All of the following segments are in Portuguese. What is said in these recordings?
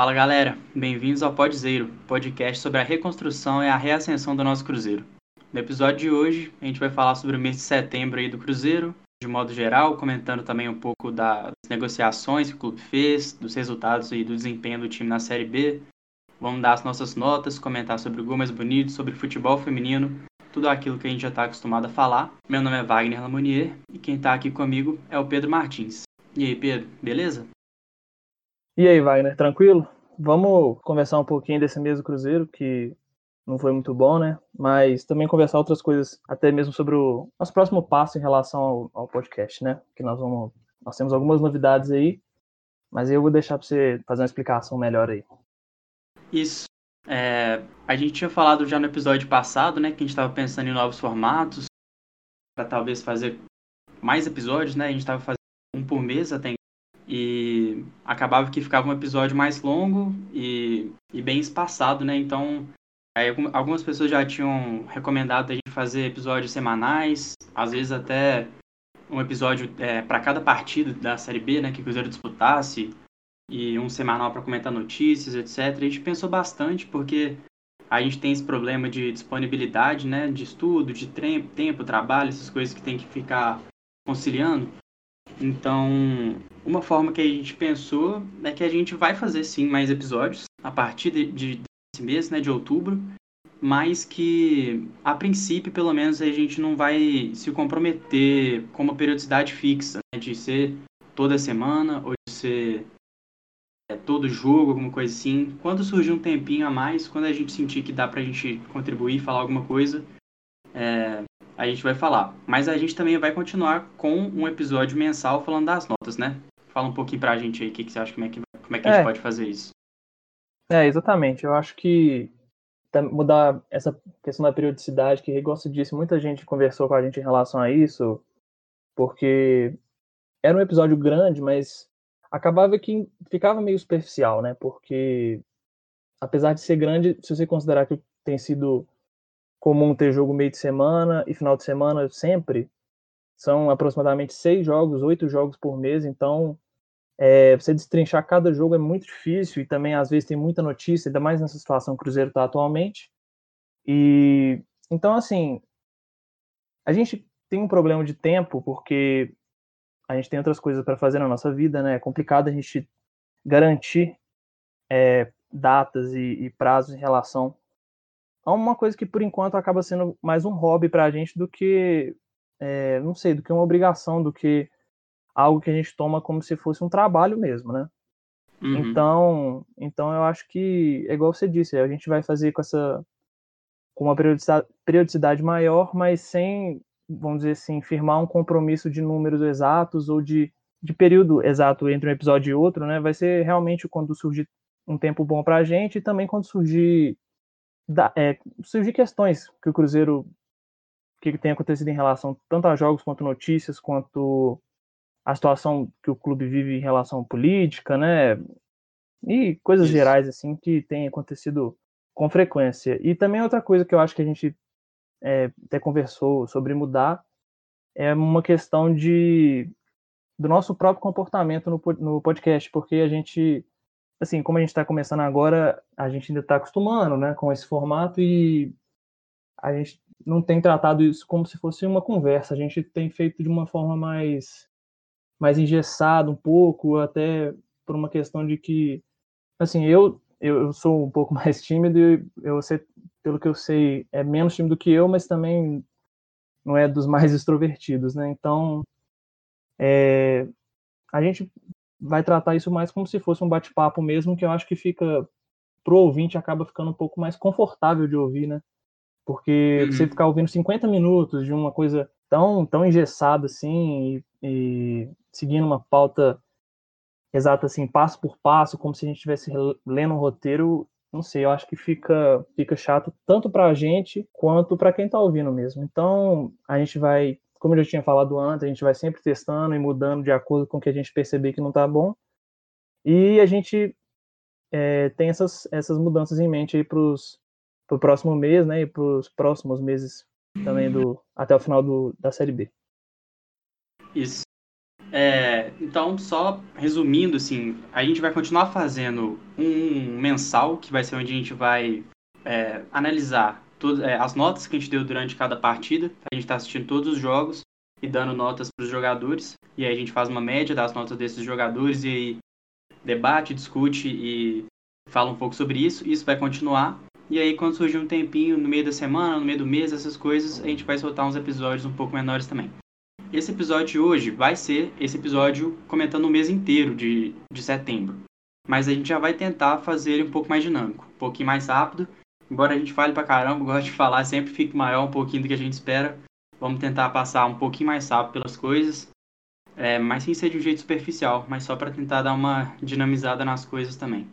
Fala galera, bem-vindos ao Podzeiro, podcast sobre a reconstrução e a reascensão do nosso Cruzeiro. No episódio de hoje, a gente vai falar sobre o mês de setembro aí do Cruzeiro, de modo geral, comentando também um pouco das negociações que o clube fez, dos resultados e do desempenho do time na Série B. Vamos dar as nossas notas, comentar sobre o gol mais bonito, sobre futebol feminino, tudo aquilo que a gente já está acostumado a falar. Meu nome é Wagner Lamonier e quem está aqui comigo é o Pedro Martins. E aí, Pedro, beleza? E aí, Wagner, tranquilo? Vamos conversar um pouquinho desse mesmo Cruzeiro, que não foi muito bom, né? Mas também conversar outras coisas, até mesmo sobre o nosso próximo passo em relação ao, ao podcast, né? Que nós vamos. Nós temos algumas novidades aí, mas eu vou deixar para você fazer uma explicação melhor aí. Isso. É, a gente tinha falado já no episódio passado, né? Que a gente estava pensando em novos formatos, para talvez fazer mais episódios, né? A gente estava fazendo um por mês até e acabava que ficava um episódio mais longo e, e bem espaçado, né? Então, aí, algumas pessoas já tinham recomendado a gente fazer episódios semanais, às vezes até um episódio é, para cada partida da Série B, né, que o Cruzeiro disputasse, e um semanal para comentar notícias, etc. A gente pensou bastante porque a gente tem esse problema de disponibilidade, né, de estudo, de tempo, trabalho, essas coisas que tem que ficar conciliando. Então, uma forma que a gente pensou é que a gente vai fazer sim mais episódios a partir de, de desse mês, né, de outubro, mas que a princípio, pelo menos, a gente não vai se comprometer com uma periodicidade fixa, né, de ser toda semana ou de ser é, todo jogo, alguma coisa assim. Quando surgir um tempinho a mais, quando a gente sentir que dá pra gente contribuir, falar alguma coisa, é, a gente vai falar. Mas a gente também vai continuar com um episódio mensal falando das notas, né? Fala um pouquinho pra gente aí o que, que você acha, como é que, como é que a gente é. pode fazer isso. É, exatamente. Eu acho que mudar essa questão da periodicidade, que, você disse, muita gente conversou com a gente em relação a isso, porque era um episódio grande, mas acabava que ficava meio superficial, né? Porque, apesar de ser grande, se você considerar que tem sido comum ter jogo meio de semana e final de semana sempre. São aproximadamente seis jogos, oito jogos por mês, então é, você destrinchar cada jogo é muito difícil e também às vezes tem muita notícia, ainda mais nessa situação que o Cruzeiro está atualmente. E então assim, a gente tem um problema de tempo porque a gente tem outras coisas para fazer na nossa vida, né? É complicado a gente garantir é, datas e, e prazos em relação é uma coisa que por enquanto acaba sendo mais um hobby para a gente do que, é, não sei, do que uma obrigação, do que algo que a gente toma como se fosse um trabalho mesmo, né? Uhum. Então, então eu acho que é igual você disse, a gente vai fazer com essa com uma periodicidade, periodicidade maior, mas sem, vamos dizer assim, firmar um compromisso de números exatos ou de, de período exato entre um episódio e outro, né? Vai ser realmente quando surgir um tempo bom para a gente e também quando surgir da, é, surgir questões que o Cruzeiro que tem acontecido em relação tanto a jogos quanto notícias quanto a situação que o clube vive em relação à política, né? E coisas Isso. gerais assim que tem acontecido com frequência. E também outra coisa que eu acho que a gente é, até conversou sobre mudar é uma questão de do nosso próprio comportamento no, no podcast, porque a gente assim, como a gente está começando agora, a gente ainda está acostumando, né, com esse formato e a gente não tem tratado isso como se fosse uma conversa. A gente tem feito de uma forma mais mais engessada um pouco, até por uma questão de que, assim, eu eu sou um pouco mais tímido e eu pelo que eu sei, é menos tímido que eu, mas também não é dos mais extrovertidos, né? Então, é, a gente vai tratar isso mais como se fosse um bate-papo mesmo, que eu acho que fica pro ouvinte acaba ficando um pouco mais confortável de ouvir, né? Porque uhum. você ficar ouvindo 50 minutos de uma coisa tão tão engessada assim e, e seguindo uma pauta exata assim, passo por passo, como se a gente estivesse lendo um roteiro, não sei, eu acho que fica fica chato tanto para a gente quanto para quem está ouvindo mesmo. Então, a gente vai como eu já tinha falado antes, a gente vai sempre testando e mudando de acordo com o que a gente perceber que não está bom. E a gente é, tem essas, essas mudanças em mente aí para o próximo mês, né? E para os próximos meses também do até o final do, da série B. Isso. É, então, só resumindo, assim, a gente vai continuar fazendo um mensal, que vai ser onde a gente vai é, analisar todas, é, as notas que a gente deu durante cada partida. A gente está assistindo todos os jogos e dando notas para os jogadores. E aí a gente faz uma média das notas desses jogadores e aí debate, discute e fala um pouco sobre isso. Isso vai continuar. E aí, quando surgir um tempinho no meio da semana, no meio do mês, essas coisas, a gente vai soltar uns episódios um pouco menores também. Esse episódio de hoje vai ser esse episódio comentando o mês inteiro de, de setembro. Mas a gente já vai tentar fazer ele um pouco mais dinâmico, um pouquinho mais rápido. Embora a gente fale pra caramba, gosto de falar, sempre fique maior um pouquinho do que a gente espera. Vamos tentar passar um pouquinho mais rápido pelas coisas. É, mas sem ser de um jeito superficial, mas só para tentar dar uma dinamizada nas coisas também.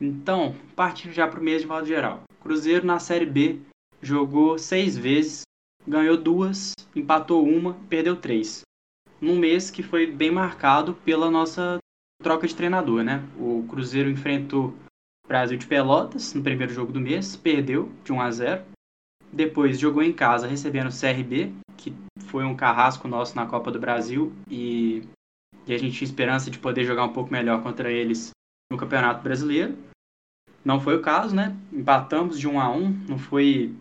Então, partindo já para o mês de modo geral. Cruzeiro na Série B jogou seis vezes, ganhou duas, empatou uma, perdeu três. Num mês que foi bem marcado pela nossa troca de treinador, né? O Cruzeiro enfrentou Brasil de Pelotas no primeiro jogo do mês, perdeu de 1 a 0. Depois jogou em casa recebendo o CRB, que foi um carrasco nosso na Copa do Brasil e, e a gente tinha esperança de poder jogar um pouco melhor contra eles no Campeonato Brasileiro. Não foi o caso, né? Empatamos de 1 a 1 não foi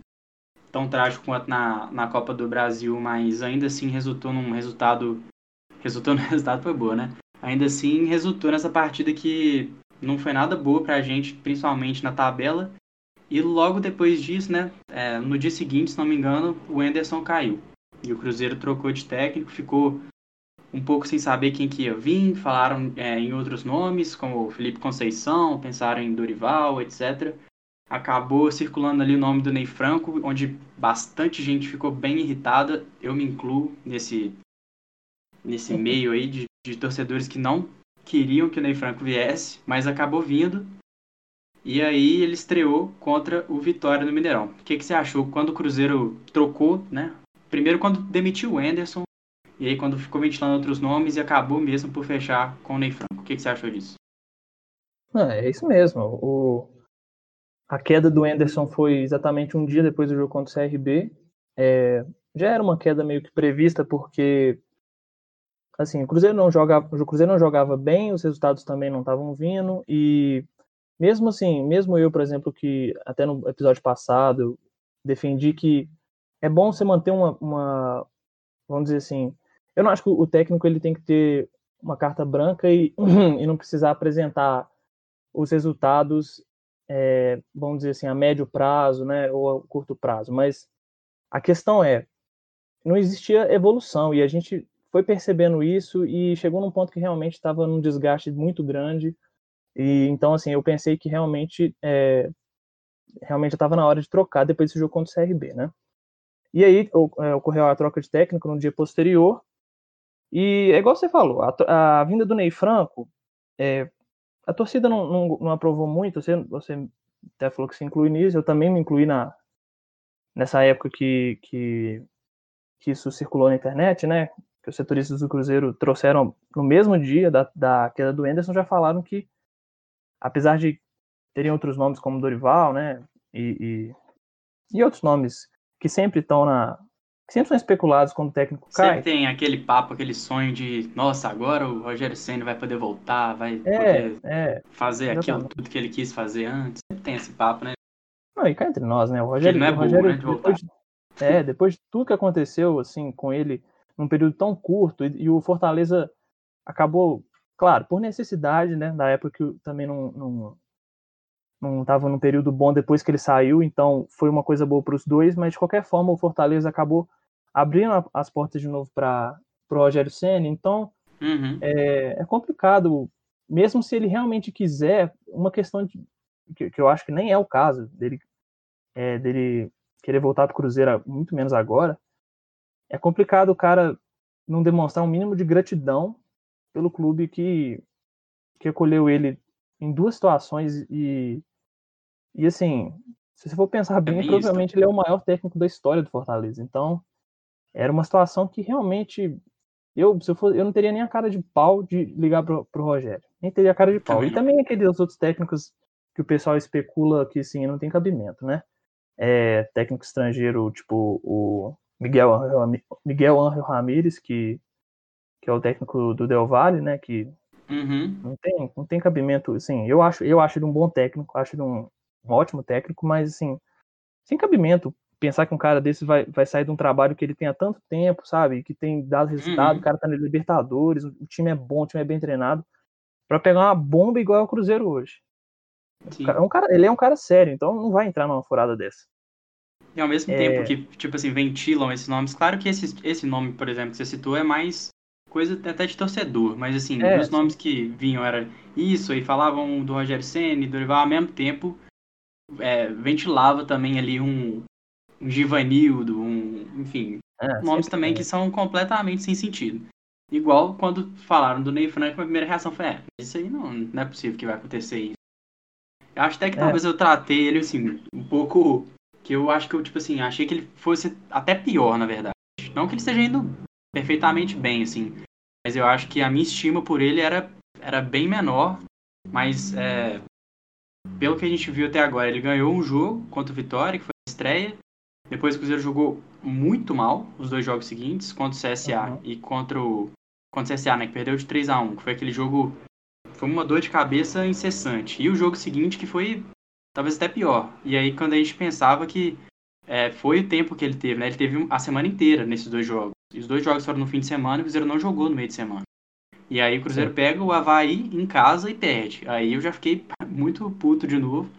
tão trágico quanto na, na Copa do Brasil, mas ainda assim resultou num resultado. Resultou no resultado foi boa, né? Ainda assim resultou nessa partida que não foi nada boa pra gente, principalmente na tabela. E logo depois disso, né? É, no dia seguinte, se não me engano, o Anderson caiu. E o Cruzeiro trocou de técnico, ficou um pouco sem saber quem que ia vir, falaram é, em outros nomes, como Felipe Conceição, pensaram em Dorival, etc. Acabou circulando ali o nome do Ney Franco, onde bastante gente ficou bem irritada, eu me incluo nesse, nesse meio aí de, de torcedores que não queriam que o Ney Franco viesse, mas acabou vindo. E aí ele estreou contra o Vitória no Mineirão. O que, que você achou quando o Cruzeiro trocou, né? Primeiro quando demitiu o Anderson, e aí quando ficou ventilando outros nomes e acabou mesmo por fechar com o Ney Franco. O que, que você achou disso? é isso mesmo. O... A queda do Anderson foi exatamente um dia depois do jogo contra o CRB. É... Já era uma queda meio que prevista, porque assim, o Cruzeiro não jogava, o Cruzeiro não jogava bem, os resultados também não estavam vindo, e mesmo assim, mesmo eu, por exemplo, que até no episódio passado defendi que é bom você manter uma, uma vamos dizer assim, eu não acho que o técnico ele tem que ter uma carta branca e, e não precisar apresentar os resultados, é, vamos dizer assim, a médio prazo, né, ou a curto prazo. Mas a questão é, não existia evolução e a gente foi percebendo isso e chegou num ponto que realmente estava num desgaste muito grande. E então, assim, eu pensei que realmente, é, realmente estava na hora de trocar depois desse jogo contra o CRB, né? E aí é, ocorreu a troca de técnico no dia posterior e é igual você falou, a, a vinda do Ney Franco, é, a torcida não, não, não, aprovou muito, você, você até falou que se inclui nisso, eu também me incluí na, nessa época que, que, que isso circulou na internet, né? Que os setoristas do Cruzeiro trouxeram no mesmo dia da, da queda do Anderson, já falaram que, apesar de terem outros nomes como Dorival, né? E, e, e outros nomes que sempre estão na, sempre são especulados quando o técnico cai. Sempre tem aquele papo, aquele sonho de, nossa, agora o Rogério Senna vai poder voltar, vai é, poder é, fazer aquilo tudo que ele quis fazer antes. Sempre tem esse papo, né? Não, e cá entre nós, né? O Rogério, não é o Rogério burro, né, de depois, de, é, depois de tudo que aconteceu assim com ele num período tão curto e, e o Fortaleza acabou, claro, por necessidade, né? Da época que também não, não não estava num período bom depois que ele saiu, então foi uma coisa boa para os dois, mas de qualquer forma o Fortaleza acabou abrindo as portas de novo para o Rogério Senna, então uhum. é, é, complicado, mesmo se ele realmente quiser, uma questão de, que, que eu acho que nem é o caso dele, é, dele querer voltar para o Cruzeiro, muito menos agora, é complicado o cara não demonstrar um mínimo de gratidão pelo clube que, que acolheu ele em duas situações e e assim, se você for pensar bem, é provavelmente ele é o maior técnico da história do Fortaleza. Então, era uma situação que realmente eu, se eu, for, eu não teria nem a cara de pau de ligar pro, pro Rogério. Nem teria a cara de pau. Também e também aqueles outros técnicos que o pessoal especula que sim, não tem cabimento, né? É, técnico estrangeiro, tipo o Miguel Angel, Miguel Angel Ramírez, que, que é o técnico do Del Valle, né? Que uhum. não, tem, não tem cabimento, assim, eu acho, eu acho ele um bom técnico, acho ele um, um ótimo técnico, mas assim, sem cabimento pensar que um cara desse vai, vai sair de um trabalho que ele tem há tanto tempo, sabe? Que tem dado resultado, uhum. o cara tá na Libertadores, o time é bom, o time é bem treinado, para pegar uma bomba igual ao Cruzeiro hoje. É um cara, ele é um cara sério, então não vai entrar numa furada dessa. E ao mesmo é... tempo que, tipo assim, ventilam esses nomes, claro que esse, esse nome, por exemplo, que você citou, é mais coisa até de torcedor, mas assim, é, os nomes que vinham era isso, e falavam do Rogério Senna, do Rival, ao mesmo tempo, é, ventilava também ali um, um Givanildo, um, enfim, é, nomes também é. que são completamente sem sentido. Igual quando falaram do Ney Franco, a primeira reação foi, é, isso aí não, não é possível que vai acontecer isso. Eu acho até que é. talvez eu tratei ele, assim, um pouco, que eu acho que eu, tipo assim, achei que ele fosse até pior, na verdade. Não que ele esteja indo perfeitamente bem, assim, mas eu acho que a minha estima por ele era, era bem menor, mas é, pelo que a gente viu até agora, ele ganhou um jogo contra o Vitória, que foi a estreia, depois o Cruzeiro jogou muito mal os dois jogos seguintes, contra o CSA uhum. e contra o. Contra o CSA, né? Que perdeu de 3 a 1 que foi aquele jogo. Foi uma dor de cabeça incessante. E o jogo seguinte que foi talvez até pior. E aí quando a gente pensava que é, foi o tempo que ele teve, né? Ele teve a semana inteira nesses dois jogos. E os dois jogos foram no fim de semana e o Cruzeiro não jogou no meio de semana. E aí o Cruzeiro Sim. pega o Havaí em casa e perde. Aí eu já fiquei muito puto de novo.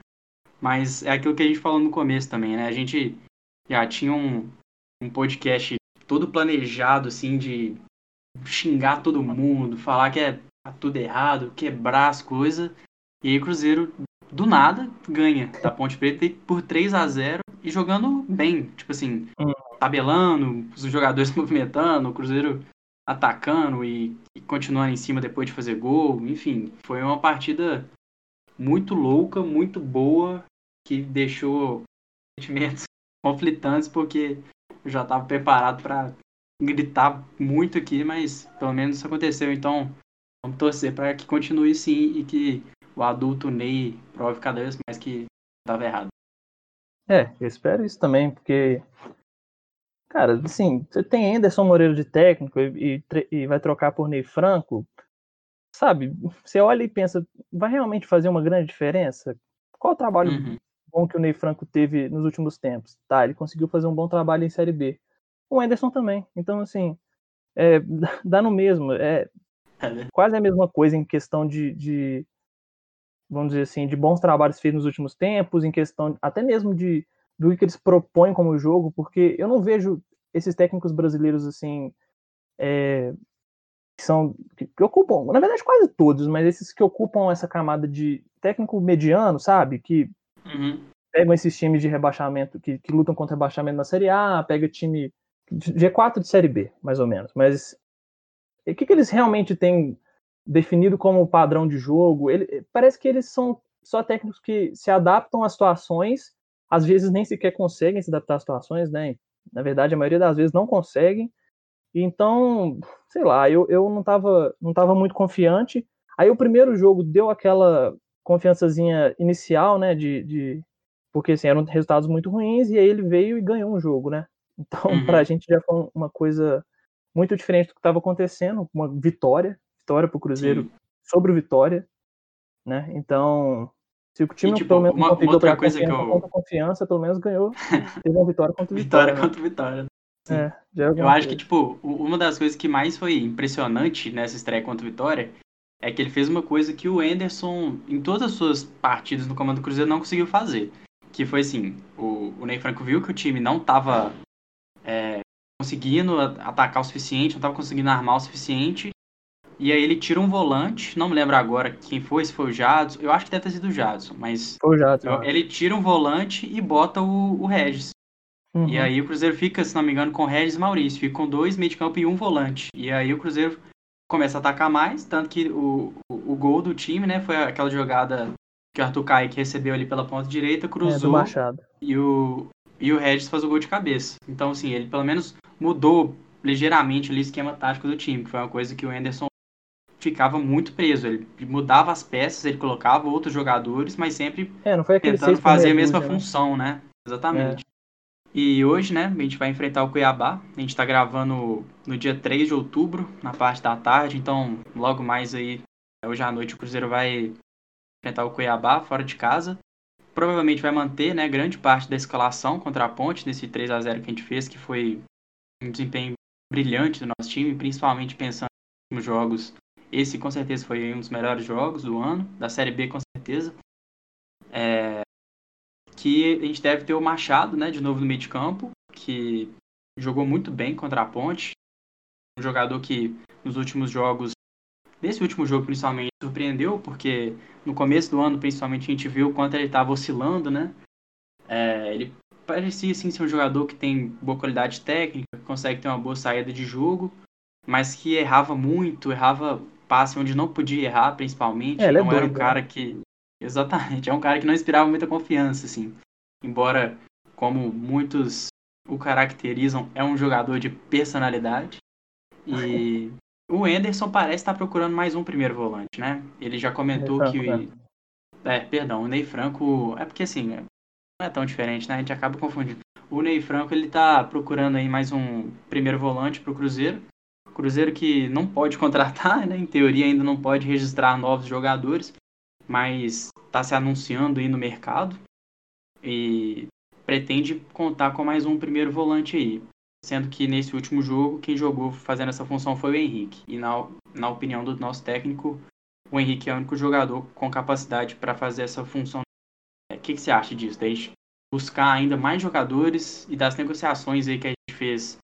Mas é aquilo que a gente falou no começo também, né? A gente já tinha um, um podcast todo planejado, assim, de xingar todo mundo, falar que é tá tudo errado, quebrar as coisas. E aí o Cruzeiro, do nada, ganha da Ponte Preta por 3 a 0 e jogando bem. Tipo assim, hum. tabelando, os jogadores se movimentando, o Cruzeiro atacando e, e continuando em cima depois de fazer gol. Enfim, foi uma partida muito louca, muito boa, que deixou sentimentos conflitantes, porque eu já estava preparado para gritar muito aqui, mas pelo menos isso aconteceu. Então, vamos torcer para que continue sim e que o adulto Ney prove cada vez mais que estava errado. É, eu espero isso também, porque, cara, assim, você tem Anderson Moreira de técnico e, e, e vai trocar por Ney Franco, sabe? Você olha e pensa, vai realmente fazer uma grande diferença? Qual o trabalho uhum bom que o Ney Franco teve nos últimos tempos. Tá, ele conseguiu fazer um bom trabalho em Série B. O Anderson também. Então, assim, é, dá no mesmo. É, é quase a mesma coisa em questão de, de, vamos dizer assim, de bons trabalhos feitos nos últimos tempos, em questão até mesmo de do que eles propõem como jogo, porque eu não vejo esses técnicos brasileiros assim é, que são que, que, ocupam, na verdade quase todos, mas esses que ocupam essa camada de técnico mediano, sabe, que Uhum. Pegam esses times de rebaixamento que, que lutam contra rebaixamento na Série A, pega time G4 de Série B, mais ou menos. Mas o que, que eles realmente têm definido como padrão de jogo? Ele, parece que eles são só técnicos que se adaptam às situações, às vezes nem sequer conseguem se adaptar às situações, né? Na verdade, a maioria das vezes não conseguem. Então, sei lá, eu, eu não estava não tava muito confiante. Aí o primeiro jogo deu aquela confiançazinha inicial, né? De, de, porque assim, eram resultados muito ruins e aí ele veio e ganhou um jogo, né? Então, uhum. para a gente já foi uma coisa muito diferente do que estava acontecendo, uma vitória, vitória para o Cruzeiro Sim. sobre o Vitória, né? Então, se o time e, tipo, pelo menos uma, não conseguiu pegar confiança, eu... confiança, pelo menos ganhou, teve uma vitória contra o Vitória. Vitória né? contra o Vitória. É, é eu acho que, tipo, uma das coisas que mais foi impressionante nessa estreia contra o Vitória é que ele fez uma coisa que o Enderson, em todas as suas partidas no comando do Cruzeiro, não conseguiu fazer. Que foi assim, o, o Ney Franco viu que o time não estava é, conseguindo atacar o suficiente, não estava conseguindo armar o suficiente. E aí ele tira um volante, não me lembro agora quem foi, se foi o Jadson. Eu acho que deve ter sido o Jadson, mas. Foi o Jadson. Ele tira um volante e bota o, o Regis. Uhum. E aí o Cruzeiro fica, se não me engano, com Regis e Maurício. Fica com dois meio de campo e um volante. E aí o Cruzeiro começa a atacar mais, tanto que o, o, o, gol do time, né, foi aquela jogada que o Arthur Kaique recebeu ali pela ponta direita, cruzou é, e o e o Regis faz o gol de cabeça. Então, assim, ele pelo menos mudou ligeiramente ali o esquema tático do time, que foi uma coisa que o Anderson ficava muito preso. Ele mudava as peças, ele colocava outros jogadores, mas sempre é, tentando fazer a mesma né? função, né? Exatamente. É. E hoje, né, a gente vai enfrentar o Cuiabá. A gente está gravando no dia 3 de outubro, na parte da tarde. Então, logo mais aí, hoje à noite, o Cruzeiro vai enfrentar o Cuiabá fora de casa. Provavelmente vai manter, né, grande parte da escalação contra a Ponte, nesse 3 a 0 que a gente fez, que foi um desempenho brilhante do nosso time, principalmente pensando nos jogos esse com certeza foi um dos melhores jogos do ano, da Série B com certeza. É, que a gente deve ter o Machado, né, de novo no meio de campo, que jogou muito bem contra a Ponte. Um jogador que nos últimos jogos, nesse último jogo principalmente, surpreendeu, porque no começo do ano, principalmente, a gente viu o quanto ele estava oscilando, né? É, ele parecia sim ser um jogador que tem boa qualidade técnica, que consegue ter uma boa saída de jogo, mas que errava muito, errava passe onde não podia errar, principalmente. É, não é era um cara que. Exatamente, é um cara que não inspirava muita confiança, assim. Embora, como muitos o caracterizam, é um jogador de personalidade. E o Enderson parece estar procurando mais um primeiro volante, né? Ele já comentou Franco, que. Né? É, perdão, o Ney Franco. É porque assim, não é tão diferente, né? A gente acaba confundindo. O Ney Franco, ele tá procurando aí mais um primeiro volante pro Cruzeiro. Cruzeiro que não pode contratar, né? Em teoria ainda não pode registrar novos jogadores, mas está se anunciando aí no mercado e pretende contar com mais um primeiro volante aí. Sendo que nesse último jogo, quem jogou fazendo essa função foi o Henrique. E na, na opinião do nosso técnico, o Henrique é o único jogador com capacidade para fazer essa função. O que, que você acha disso? Deixa buscar ainda mais jogadores e das negociações aí que a gente fez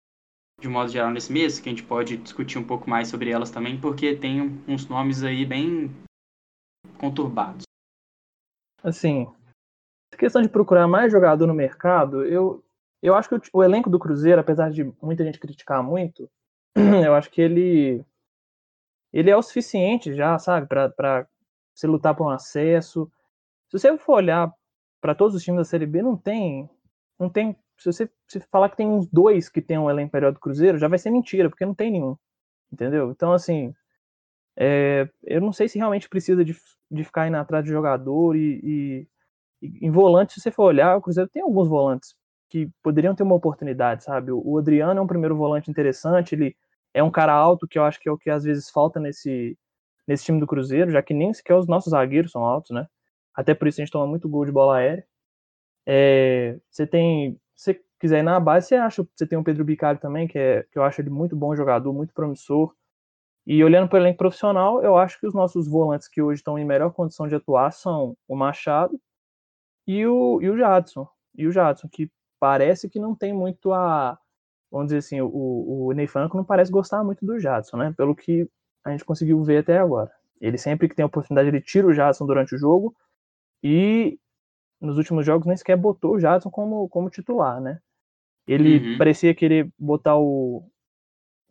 de modo geral nesse mês, que a gente pode discutir um pouco mais sobre elas também, porque tem uns nomes aí bem conturbados. Assim, questão de procurar mais jogador no mercado, eu, eu acho que o, o elenco do Cruzeiro, apesar de muita gente criticar muito, eu acho que ele ele é o suficiente já, sabe, para se lutar por um acesso. Se você for olhar para todos os times da Série B, não tem não tem se você se falar que tem uns dois que tem um elenco melhor do Cruzeiro, já vai ser mentira, porque não tem nenhum. Entendeu? Então, assim, é, eu não sei se realmente precisa de, de ficar indo atrás de jogador e, e, e, em volante, se você for olhar, o Cruzeiro tem alguns volantes que poderiam ter uma oportunidade, sabe? O, Adriano é um primeiro volante interessante, ele é um cara alto, que eu acho que é o que às vezes falta nesse, nesse time do Cruzeiro, já que nem sequer os nossos zagueiros são altos, né? Até por isso a gente toma muito gol de bola aérea. É, você tem você quiser ir na base, você acha, você tem o Pedro Bicari também, que, é, que eu acho ele muito bom jogador, muito promissor. E olhando para o elenco profissional, eu acho que os nossos volantes que hoje estão em melhor condição de atuar são o Machado e o, e o Jadson. E o Jadson, que parece que não tem muito a. Vamos dizer assim, o, o Ney Franco não parece gostar muito do Jadson, né? Pelo que a gente conseguiu ver até agora. Ele sempre que tem a oportunidade, ele tira o Jadson durante o jogo e nos últimos jogos nem sequer botou o Jadson como, como titular, né? Ele uhum. parecia querer botar o.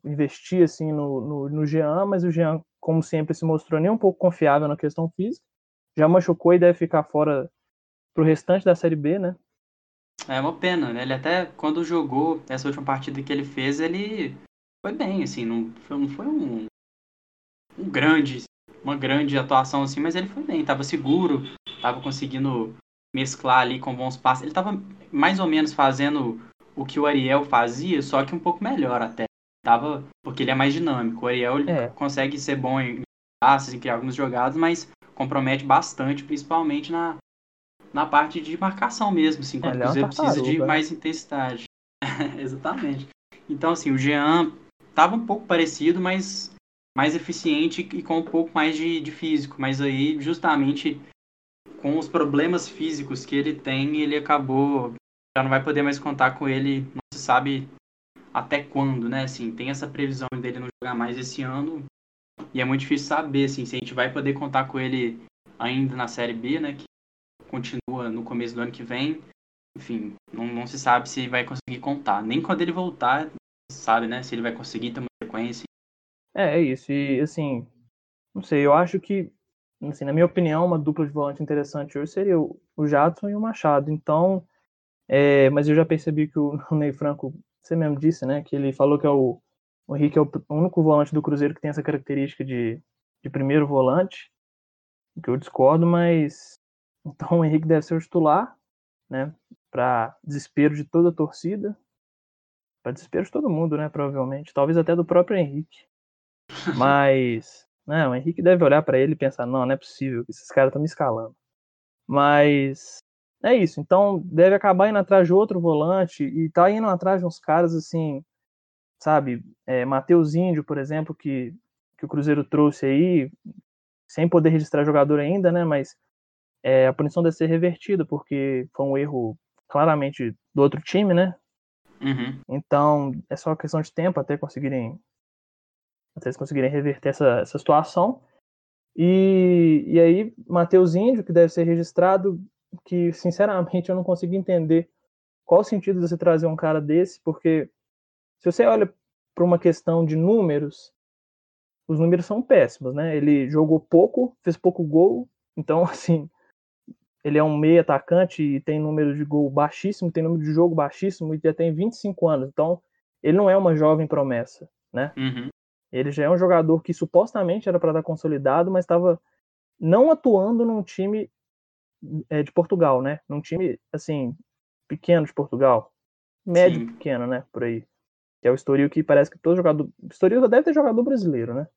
investir assim no, no, no Jean, mas o Jean, como sempre, se mostrou nem um pouco confiável na questão física. Já machucou e deve ficar fora pro restante da Série B, né? É uma pena, né? Ele até quando jogou essa última partida que ele fez, ele foi bem, assim, não foi, não foi um, um grande, uma grande atuação assim, mas ele foi bem, tava seguro, tava conseguindo mesclar ali com bons passes. Ele estava mais ou menos fazendo o que o Ariel fazia, só que um pouco melhor até. Tava, porque ele é mais dinâmico. O Ariel é. consegue ser bom em passes, em criar algumas jogadas, mas compromete bastante, principalmente na, na parte de marcação mesmo, assim, quando é, precisa de mais intensidade. Exatamente. Então, assim, o Jean tava um pouco parecido, mas mais eficiente e com um pouco mais de, de físico. Mas aí, justamente, com os problemas físicos que ele tem, ele acabou já não vai poder mais contar com ele, não se sabe até quando, né? Assim, tem essa previsão dele não jogar mais esse ano. E é muito difícil saber assim, se a gente vai poder contar com ele ainda na Série B, né? Que continua no começo do ano que vem. Enfim, não, não se sabe se vai conseguir contar. Nem quando ele voltar, sabe, né? Se ele vai conseguir ter uma sequência. É, é isso. E assim, não sei, eu acho que assim, na minha opinião, uma dupla de volante interessante hoje seria o, o Jadson e o Machado. Então, é, mas eu já percebi que o, o Ney Franco, você mesmo disse, né, que ele falou que é o, o Henrique é o único volante do Cruzeiro que tem essa característica de, de primeiro volante, que eu discordo, mas então o Henrique deve ser o titular, né? Para desespero de toda a torcida, para desespero de todo mundo, né? Provavelmente, talvez até do próprio Henrique. Mas, não, o Henrique deve olhar para ele e pensar: não, não é possível, esses caras estão me escalando. Mas é isso. Então deve acabar indo atrás de outro volante e tá indo atrás de uns caras assim, sabe? É, Matheus Índio, por exemplo, que, que o Cruzeiro trouxe aí, sem poder registrar jogador ainda, né? Mas é, a punição deve ser revertida, porque foi um erro claramente do outro time, né? Uhum. Então é só questão de tempo até conseguirem até eles conseguirem reverter essa, essa situação. E, e aí, Matheus Índio, que deve ser registrado, que sinceramente eu não consigo entender qual o sentido de você trazer um cara desse, porque se você olha para uma questão de números, os números são péssimos, né? Ele jogou pouco, fez pouco gol, então assim, ele é um meio atacante e tem número de gol baixíssimo, tem número de jogo baixíssimo e já tem 25 anos, então ele não é uma jovem promessa, né? Uhum. Ele já é um jogador que supostamente era para estar consolidado, mas estava não atuando num time é, de Portugal, né? Num time, assim, pequeno de Portugal. Médio Sim. pequeno, né? Por aí. Que é o Estoril que parece que todo jogador. O Estoril já deve ter jogador brasileiro, né?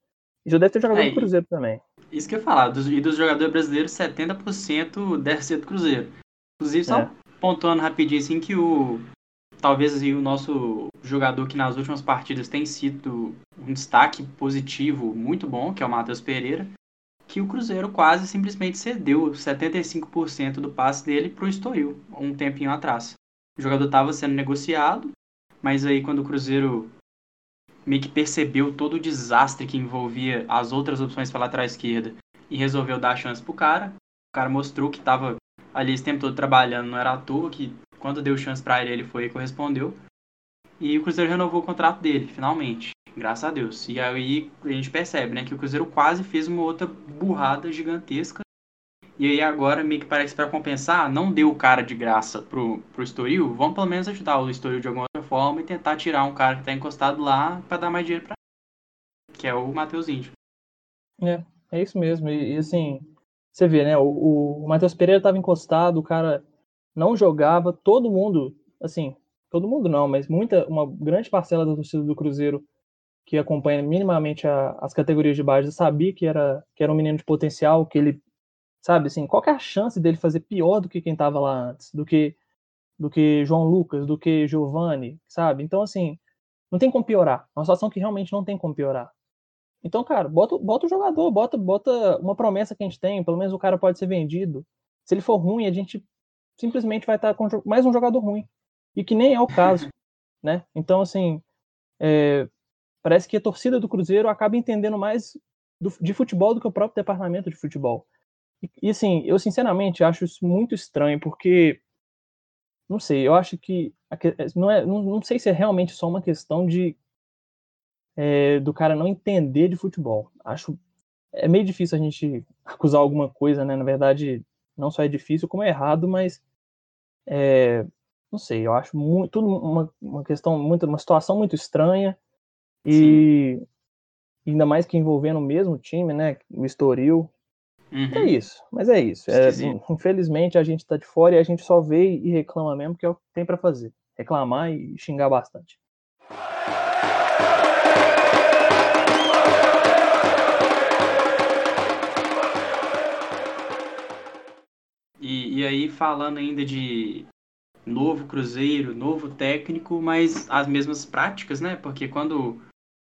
E já deve ter jogador é, do Cruzeiro também. Isso que eu ia falar. Dos, e dos jogadores brasileiros, 70% deve ser do Cruzeiro. Inclusive, só é. pontuando rapidinho assim que o. Talvez assim, o nosso jogador que nas últimas partidas tem sido um destaque positivo muito bom, que é o Matheus Pereira que o Cruzeiro quase simplesmente cedeu 75% do passe dele para o Estoril, um tempinho atrás. O jogador estava sendo negociado, mas aí quando o Cruzeiro meio que percebeu todo o desastre que envolvia as outras opções pela lateral esquerda e resolveu dar a chance pro cara, o cara mostrou que estava ali esse tempo todo trabalhando, não era à toa, que quando deu chance para ele, ele foi e correspondeu. E o Cruzeiro renovou o contrato dele, finalmente. Graças a Deus. E aí a gente percebe, né, que o Cruzeiro quase fez uma outra burrada gigantesca. E aí agora, meio que parece para compensar, não deu o cara de graça pro, pro Estoril, vamos pelo menos ajudar o Estoril de alguma outra forma e tentar tirar um cara que tá encostado lá para dar mais dinheiro pra que é o Matheus Índio. É, é isso mesmo. E, e assim, você vê, né, o, o Matheus Pereira tava encostado, o cara não jogava, todo mundo, assim, todo mundo não, mas muita, uma grande parcela da torcida do Cruzeiro que acompanha minimamente a, as categorias de base sabia que era, que era um menino de potencial, que ele, sabe, assim, qual é a chance dele fazer pior do que quem estava lá antes, do que do que João Lucas, do que Giovanni, sabe? Então, assim, não tem como piorar. É uma situação que realmente não tem como piorar. Então, cara, bota, bota o jogador, bota, bota uma promessa que a gente tem, pelo menos o cara pode ser vendido. Se ele for ruim, a gente simplesmente vai estar com mais um jogador ruim. E que nem é o caso, né? Então, assim, é, parece que a torcida do Cruzeiro acaba entendendo mais do, de futebol do que o próprio departamento de futebol. E, e, assim, eu sinceramente acho isso muito estranho, porque não sei, eu acho que não é, não, não sei se é realmente só uma questão de é, do cara não entender de futebol. Acho é meio difícil a gente acusar alguma coisa, né? Na verdade, não só é difícil, como é errado, mas é, não sei, eu acho muito uma, uma questão muito uma situação muito estranha e Sim. ainda mais que envolvendo o mesmo time, né? O Estoril. É uhum. É isso, mas é isso. É, infelizmente a gente tá de fora e a gente só vê e reclama mesmo, que é o que tem para fazer. Reclamar e xingar bastante. Falando ainda de novo Cruzeiro, novo técnico, mas as mesmas práticas, né? Porque quando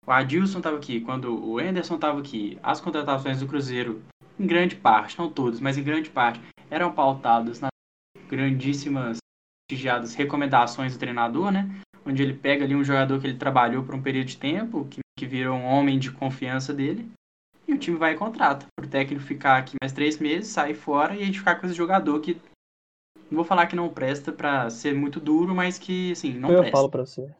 o Adilson estava aqui, quando o Anderson estava aqui, as contratações do Cruzeiro, em grande parte, não todas, mas em grande parte, eram pautadas nas grandíssimas, prestigiadas recomendações do treinador, né? Onde ele pega ali um jogador que ele trabalhou por um período de tempo, que, que virou um homem de confiança dele, e o time vai e contrata. Para o técnico ficar aqui mais três meses, sair fora e a gente ficar com esse jogador que. Não vou falar que não presta para ser muito duro, mas que, assim, não Eu presta. Eu falo para você.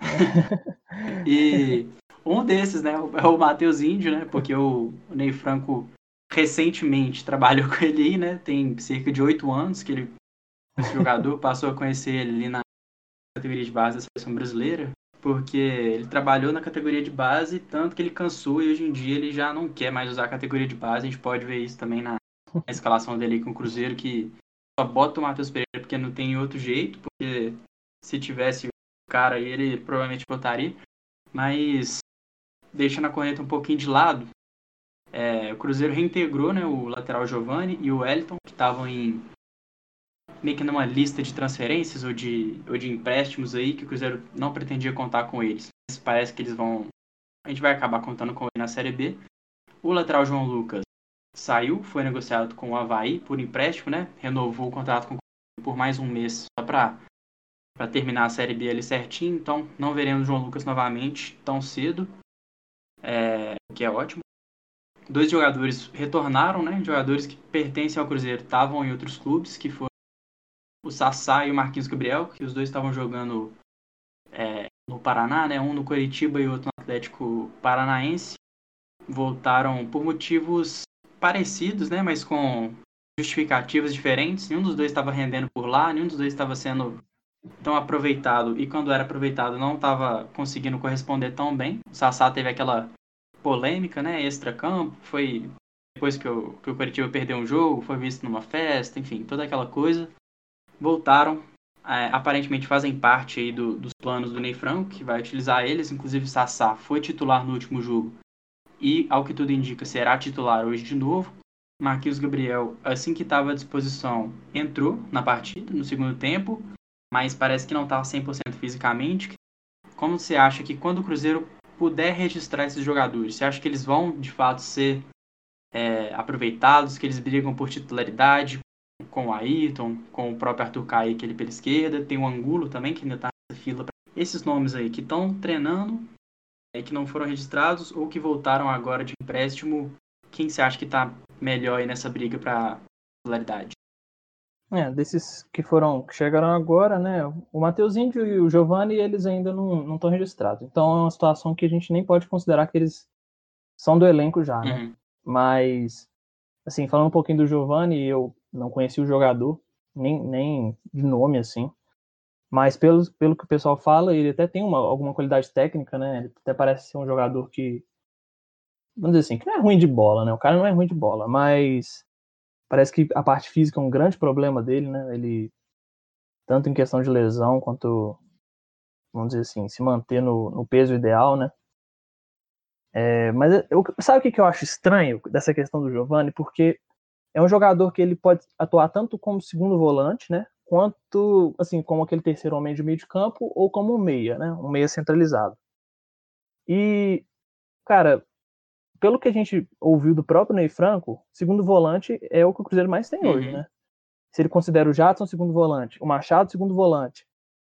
e um desses, né, é o Matheus Índio, né, porque o Ney Franco recentemente trabalhou com ele aí, né, tem cerca de oito anos que ele, esse jogador, passou a conhecer ele ali na categoria de base da seleção brasileira. porque ele trabalhou na categoria de base, tanto que ele cansou e hoje em dia ele já não quer mais usar a categoria de base. A gente pode ver isso também na, na escalação dele com o Cruzeiro, que bota o Matheus Pereira porque não tem outro jeito, porque se tivesse o cara ele provavelmente botaria. Mas deixando a corneta um pouquinho de lado, é, o Cruzeiro reintegrou né, o lateral Giovanni e o Wellington, que estavam em meio que numa lista de transferências ou de, ou de empréstimos aí que o Cruzeiro não pretendia contar com eles. Mas parece que eles vão. A gente vai acabar contando com ele na Série B. O lateral João Lucas saiu, foi negociado com o Havaí por empréstimo, né? Renovou o contrato com o por mais um mês, só para terminar a Série B ali certinho. Então, não veremos João Lucas novamente tão cedo, é, o que é ótimo. Dois jogadores retornaram, né? Jogadores que pertencem ao Cruzeiro estavam em outros clubes, que foram o Sassá e o Marquinhos Gabriel, que os dois estavam jogando é, no Paraná, né? Um no Curitiba e outro no Atlético Paranaense. Voltaram por motivos parecidos, né? Mas com justificativas diferentes. Nenhum dos dois estava rendendo por lá, nenhum dos dois estava sendo tão aproveitado. E quando era aproveitado, não estava conseguindo corresponder tão bem. O Sassá teve aquela polêmica, né? Extra-campo. Foi depois que o, que o Curitiba perdeu um jogo, foi visto numa festa, enfim, toda aquela coisa voltaram. É, aparentemente fazem parte aí do, dos planos do Ney Franco, que vai utilizar eles. Inclusive, Sassá foi titular no último jogo e, ao que tudo indica, será titular hoje de novo. Marquinhos Gabriel, assim que estava à disposição, entrou na partida no segundo tempo, mas parece que não estava 100% fisicamente. Como você acha que quando o Cruzeiro puder registrar esses jogadores, você acha que eles vão de fato ser é, aproveitados, que eles brigam por titularidade? com o Ayrton, com o próprio Arthur Kaique ele pela esquerda, tem o Angulo também, que ainda está nessa fila. Esses nomes aí que estão treinando que não foram registrados ou que voltaram agora de empréstimo, quem você acha que está melhor aí nessa briga para titularidade? É, desses que foram, que chegaram agora, né? O Mateuzinho e o Giovanni, eles ainda não estão registrados. Então é uma situação que a gente nem pode considerar que eles são do elenco já, né? Uhum. Mas, assim, falando um pouquinho do Giovanni, eu não conheci o jogador, nem, nem de nome assim. Mas pelo, pelo que o pessoal fala, ele até tem uma, alguma qualidade técnica, né? Ele até parece ser um jogador que. Vamos dizer assim, que não é ruim de bola, né? O cara não é ruim de bola, mas parece que a parte física é um grande problema dele, né? Ele, tanto em questão de lesão quanto, vamos dizer assim, se manter no, no peso ideal, né? É, mas eu, sabe o que, que eu acho estranho dessa questão do Giovanni? Porque é um jogador que ele pode atuar tanto como segundo volante, né? Quanto, assim, como aquele terceiro homem de meio de campo ou como um meia, né? Um meia centralizado. E, cara, pelo que a gente ouviu do próprio Ney Franco, segundo volante é o que o Cruzeiro mais tem uhum. hoje, né? Se ele considera o Jadson segundo volante, o Machado segundo volante,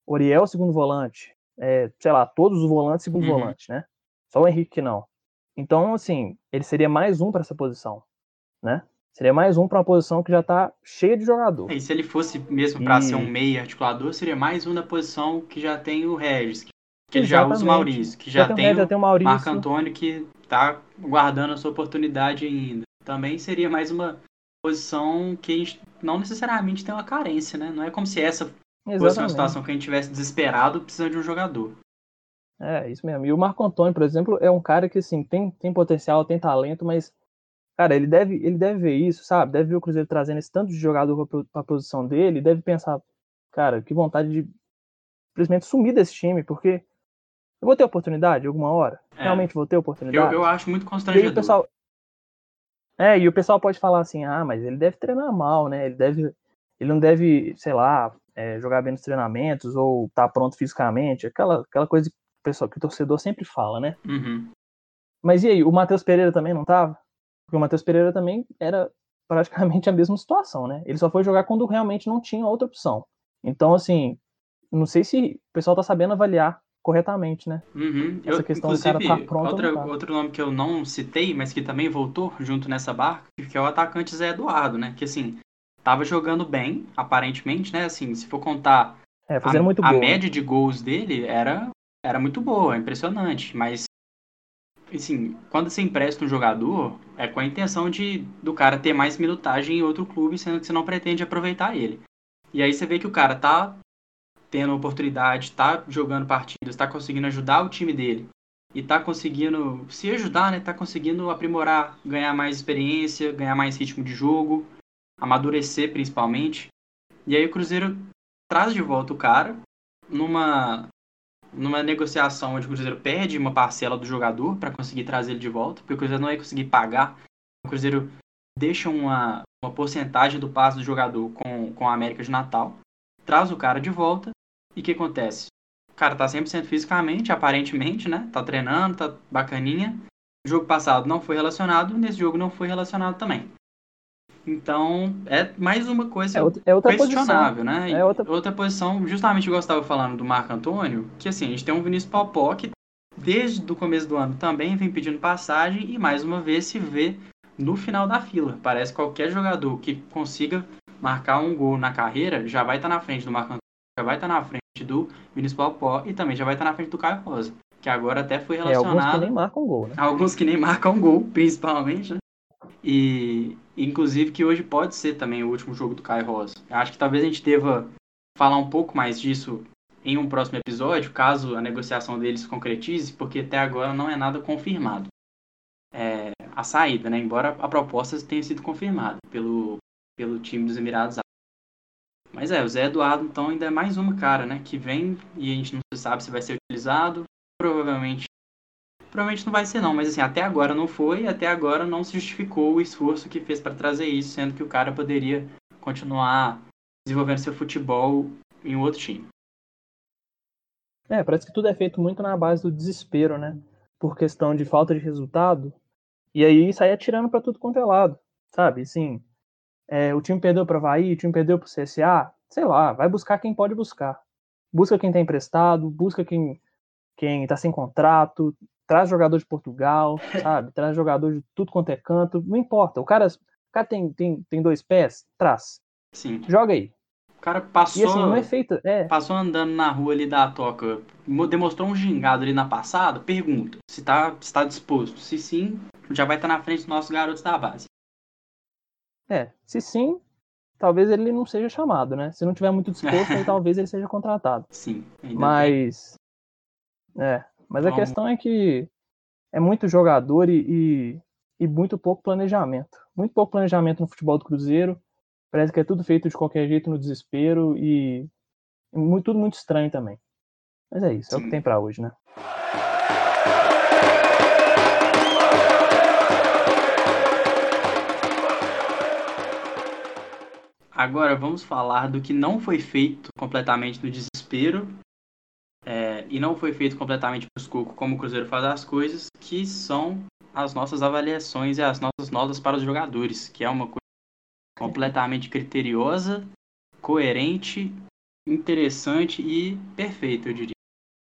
o Oriel segundo volante, é, sei lá, todos os volantes segundo uhum. volante, né? Só o Henrique que não. Então, assim, ele seria mais um para essa posição, né? Seria mais um para uma posição que já está cheia de jogador. E se ele fosse mesmo para e... ser um meia articulador, seria mais um da posição que já tem o Regis, que ele já usa o Maurício, que já, já tem, o, tem o Maurício. Marco Antônio que está guardando a sua oportunidade ainda. Também seria mais uma posição que a gente não necessariamente tem uma carência, né? Não é como se essa Exatamente. fosse uma situação que a gente tivesse desesperado precisando de um jogador. É, isso mesmo. E o Marco Antônio, por exemplo, é um cara que assim, tem, tem potencial, tem talento, mas Cara, ele deve, ele deve ver isso, sabe? Deve ver o Cruzeiro trazendo esse tanto de jogador para a posição dele, deve pensar, cara, que vontade de simplesmente sumir desse time, porque eu vou ter oportunidade alguma hora? É. Realmente vou ter oportunidade? Eu, eu acho muito constrangedor. E o pessoal... É, e o pessoal pode falar assim, ah, mas ele deve treinar mal, né? Ele deve. Ele não deve, sei lá, é, jogar bem nos treinamentos ou estar tá pronto fisicamente. Aquela, aquela coisa que o, pessoal, que o torcedor sempre fala, né? Uhum. Mas e aí, o Matheus Pereira também não tava? Porque o Matheus Pereira também era praticamente a mesma situação, né? Ele só foi jogar quando realmente não tinha outra opção. Então, assim, não sei se o pessoal tá sabendo avaliar corretamente, né? Uhum. Essa eu, questão do cara tá pronto outra, tá. Outro nome que eu não citei, mas que também voltou junto nessa barca, que é o atacante Zé Eduardo, né? Que, assim, tava jogando bem, aparentemente, né? Assim, se for contar é, a, a média de gols dele era, era muito boa, impressionante, mas assim, quando você empresta um jogador, é com a intenção de do cara ter mais minutagem em outro clube, sendo que você não pretende aproveitar ele. E aí você vê que o cara tá tendo oportunidade, está jogando partidas, está conseguindo ajudar o time dele e está conseguindo se ajudar, né? Tá conseguindo aprimorar, ganhar mais experiência, ganhar mais ritmo de jogo, amadurecer principalmente. E aí o Cruzeiro traz de volta o cara numa numa negociação onde o Cruzeiro perde uma parcela do jogador para conseguir trazer ele de volta, porque o Cruzeiro não vai conseguir pagar. O Cruzeiro deixa uma, uma porcentagem do passe do jogador com, com a América de Natal, traz o cara de volta, e o que acontece? O cara tá 100% fisicamente, aparentemente, né? Tá treinando, tá bacaninha. O jogo passado não foi relacionado, nesse jogo não foi relacionado também. Então, é mais uma coisa é outra, é outra questionável, posição. né? É outra... outra posição, justamente eu estava falando do Marco Antônio, que assim, a gente tem um Vinícius Popó que desde o começo do ano também vem pedindo passagem e mais uma vez se vê no final da fila. Parece que qualquer jogador que consiga marcar um gol na carreira já vai estar tá na frente do Marco Antônio, já vai estar tá na frente do Vinícius Popó e também já vai estar tá na frente do Caio Rosa, que agora até foi relacionado. É, alguns que nem marcam gol, né? Alguns que nem marcam gol, principalmente, né? E inclusive que hoje pode ser também o último jogo do Caio Rosa. Eu acho que talvez a gente deva falar um pouco mais disso em um próximo episódio, caso a negociação deles se concretize, porque até agora não é nada confirmado. É, a saída, né? Embora a proposta tenha sido confirmada pelo, pelo time dos Emirados mas é, o Zé Eduardo, então, ainda é mais uma cara, né? Que vem e a gente não sabe se vai ser utilizado. Provavelmente. Provavelmente não vai ser, não. Mas assim, até agora não foi. Até agora não se justificou o esforço que fez para trazer isso, sendo que o cara poderia continuar desenvolvendo seu futebol em outro time. É, parece que tudo é feito muito na base do desespero, né? Por questão de falta de resultado. E aí sai atirando para tudo quanto é lado, sabe? Assim, é, o time perdeu para Havaí, o time perdeu para o CSA, sei lá, vai buscar quem pode buscar. Busca quem está emprestado, busca quem quem está sem contrato, traz jogador de Portugal, sabe? Traz jogador de tudo quanto é canto, não importa. O cara, o cara tem, tem, tem dois pés, traz. Sim. Joga aí. O cara passou, e assim, não é feito, é. passou andando na rua ali da toca, demonstrou um gingado ali na passada, pergunta se está se tá disposto. Se sim, já vai estar tá na frente dos nossos garotos da base. É, se sim, talvez ele não seja chamado, né? Se não tiver muito disposto, aí talvez ele seja contratado. Sim. Mas. Tem. É. Mas a questão é que é muito jogador e, e, e, muito pouco planejamento. Muito pouco planejamento no futebol do Cruzeiro. Parece que é tudo feito de qualquer jeito no desespero e, muito, tudo muito estranho também. Mas é isso, Sim. é o que tem para hoje, né? Agora vamos falar do que não foi feito completamente no desespero e não foi feito completamente para os cuco como o Cruzeiro faz as coisas, que são as nossas avaliações e as nossas notas para os jogadores, que é uma coisa completamente criteriosa, coerente, interessante e perfeita, eu diria.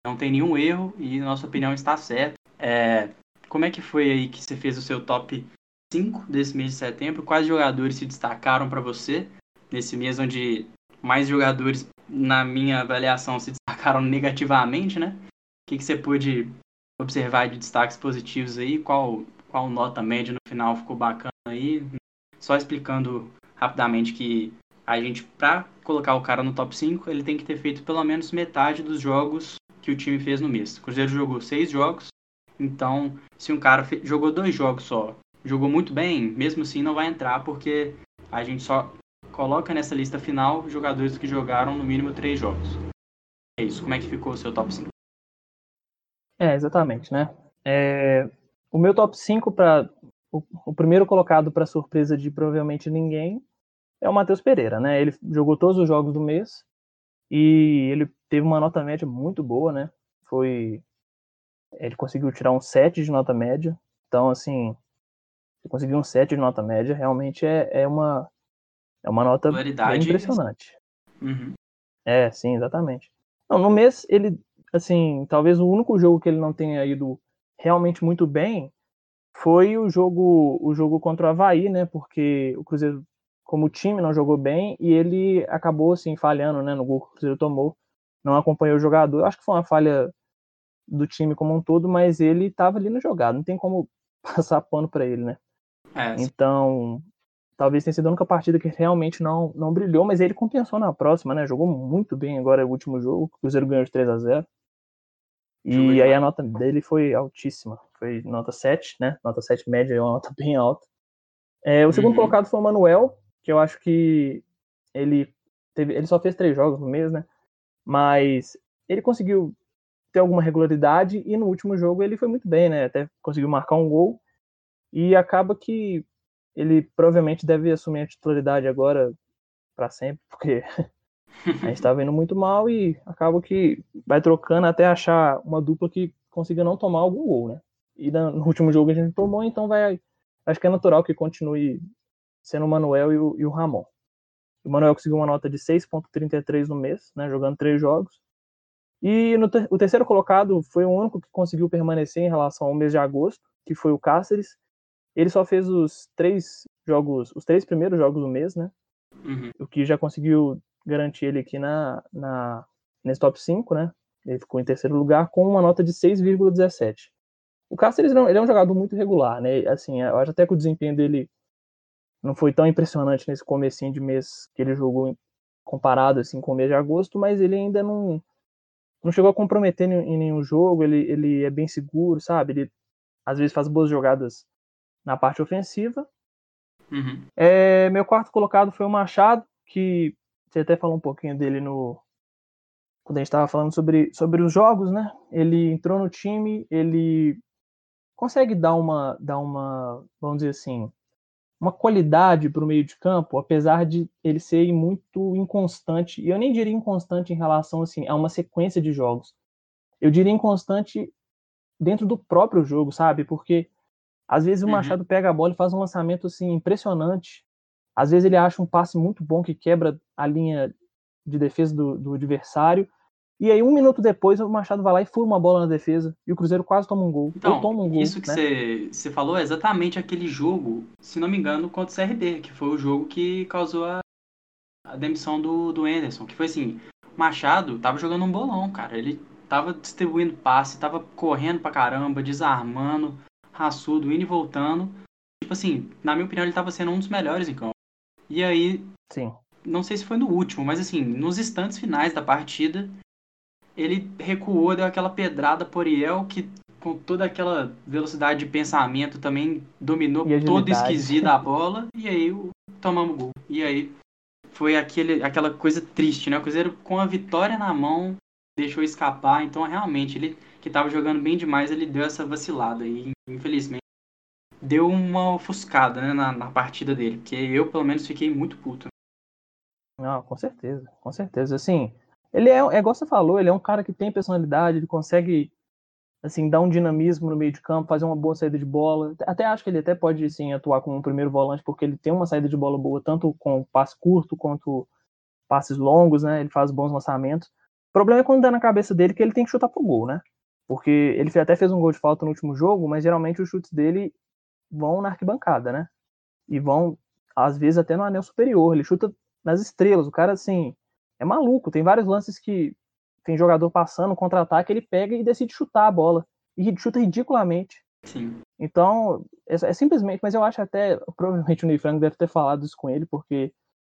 Não tem nenhum erro e nossa opinião está certa. É, como é que foi aí que você fez o seu top 5 desse mês de setembro? Quais jogadores se destacaram para você? nesse mês onde mais jogadores, na minha avaliação, se destacaram negativamente, né? O que, que você pôde observar de destaques positivos aí? Qual, qual nota média no final ficou bacana aí? Só explicando rapidamente que a gente, para colocar o cara no top 5, ele tem que ter feito pelo menos metade dos jogos que o time fez no mês. O Cruzeiro jogou seis jogos, então se um cara jogou dois jogos só, jogou muito bem, mesmo assim não vai entrar, porque a gente só coloca nessa lista final jogadores que jogaram no mínimo três jogos. É isso. Como é que ficou o seu top 5? É, exatamente, né? É, o meu top 5 para o, primeiro colocado para surpresa de provavelmente ninguém é o Matheus Pereira, né? Ele jogou todos os jogos do mês e ele teve uma nota média muito boa, né? Foi ele conseguiu tirar um 7 de nota média. Então, assim, conseguir um 7 de nota média realmente é, é uma é uma nota bem impressionante. Uhum. É, sim, exatamente. Não, no mês, ele, assim, talvez o único jogo que ele não tenha ido realmente muito bem foi o jogo o jogo contra o Havaí, né? Porque o Cruzeiro, como time, não jogou bem e ele acabou, assim, falhando, né? No gol que o Cruzeiro tomou. Não acompanhou o jogador. Eu acho que foi uma falha do time como um todo, mas ele estava ali no jogado. Não tem como passar pano para ele, né? É, então, talvez tenha sido a única partida que realmente não, não brilhou, mas ele compensou na próxima, né? Jogou muito bem agora o último jogo. O Cruzeiro ganhou de 3 a 0 E aí a nota dele foi altíssima. Foi nota 7, né? Nota 7 média é uma nota bem alta. É, o segundo uhum. colocado foi o Manuel, que eu acho que ele teve, ele só fez três jogos no mês, né? Mas ele conseguiu ter alguma regularidade e no último jogo ele foi muito bem, né? Até conseguiu marcar um gol e acaba que ele provavelmente deve assumir a titularidade agora para sempre, porque a gente estava indo muito mal e acaba que vai trocando até achar uma dupla que consiga não tomar algum gol, né? E no último jogo a gente tomou, então vai. Acho que é natural que continue sendo o Manuel e o, e o Ramon. O Manuel conseguiu uma nota de 6,33 no mês, né, jogando três jogos. E no ter o terceiro colocado foi o único que conseguiu permanecer em relação ao mês de agosto, que foi o Cáceres. Ele só fez os três jogos, os três primeiros jogos do mês, né? Uhum. O que já conseguiu garantir ele aqui na, na, nesse top 5, né? Ele ficou em terceiro lugar com uma nota de 6,17. O Cáceres ele é um jogador muito regular, né? Assim, eu acho até que o desempenho dele não foi tão impressionante nesse comecinho de mês que ele jogou comparado assim com o mês de agosto, mas ele ainda não não chegou a comprometer em nenhum jogo, ele, ele é bem seguro, sabe? Ele às vezes faz boas jogadas na parte ofensiva. Uhum. É, meu quarto colocado foi o Machado, que você até falou um pouquinho dele no quando a gente estava falando sobre, sobre os jogos, né? Ele entrou no time, ele consegue dar uma, dar uma, vamos dizer assim, uma qualidade para o meio de campo, apesar de ele ser muito inconstante. E eu nem diria inconstante em relação assim a uma sequência de jogos. Eu diria inconstante dentro do próprio jogo, sabe? Porque às vezes o uhum. Machado pega a bola e faz um lançamento assim impressionante. Às vezes ele acha um passe muito bom que quebra a linha de defesa do, do adversário. E aí, um minuto depois, o Machado vai lá e fura uma bola na defesa. E o Cruzeiro quase toma um gol. Então, toma um gol, isso que você né? falou é exatamente aquele jogo, se não me engano, contra o CRB, que foi o jogo que causou a, a demissão do, do Anderson. Que foi assim, o Machado tava jogando um bolão, cara. Ele tava distribuindo passe, tava correndo pra caramba, desarmando, raçudo, indo e voltando. Tipo assim, na minha opinião, ele tava sendo um dos melhores em campo. E aí, Sim. não sei se foi no último, mas assim, nos instantes finais da partida, ele recuou, deu aquela pedrada por Ariel, que com toda aquela velocidade de pensamento também dominou todo esquisito a bola, e aí tomamos gol. E aí foi aquele, aquela coisa triste, né? O Cruzeiro com a vitória na mão deixou escapar, então realmente ele que estava jogando bem demais, ele deu essa vacilada e infelizmente deu uma ofuscada né, na, na partida dele, porque eu pelo menos fiquei muito puto. Não, com certeza, com certeza. Assim, ele é, é igual você falou, ele é um cara que tem personalidade, ele consegue assim dar um dinamismo no meio de campo, fazer uma boa saída de bola. Até acho que ele até pode sim atuar como um primeiro volante, porque ele tem uma saída de bola boa, tanto com passe curto quanto passes longos, né? Ele faz bons lançamentos. O problema é quando dá na cabeça dele que ele tem que chutar pro gol, né? Porque ele até fez um gol de falta no último jogo, mas geralmente os chutes dele vão na arquibancada, né? E vão, às vezes, até no anel superior. Ele chuta nas estrelas. O cara, assim, é maluco. Tem vários lances que tem jogador passando, contra-ataque, ele pega e decide chutar a bola. E chuta ridiculamente. Sim. Então, é, é simplesmente, mas eu acho até, provavelmente o Ney Franco deve ter falado isso com ele, porque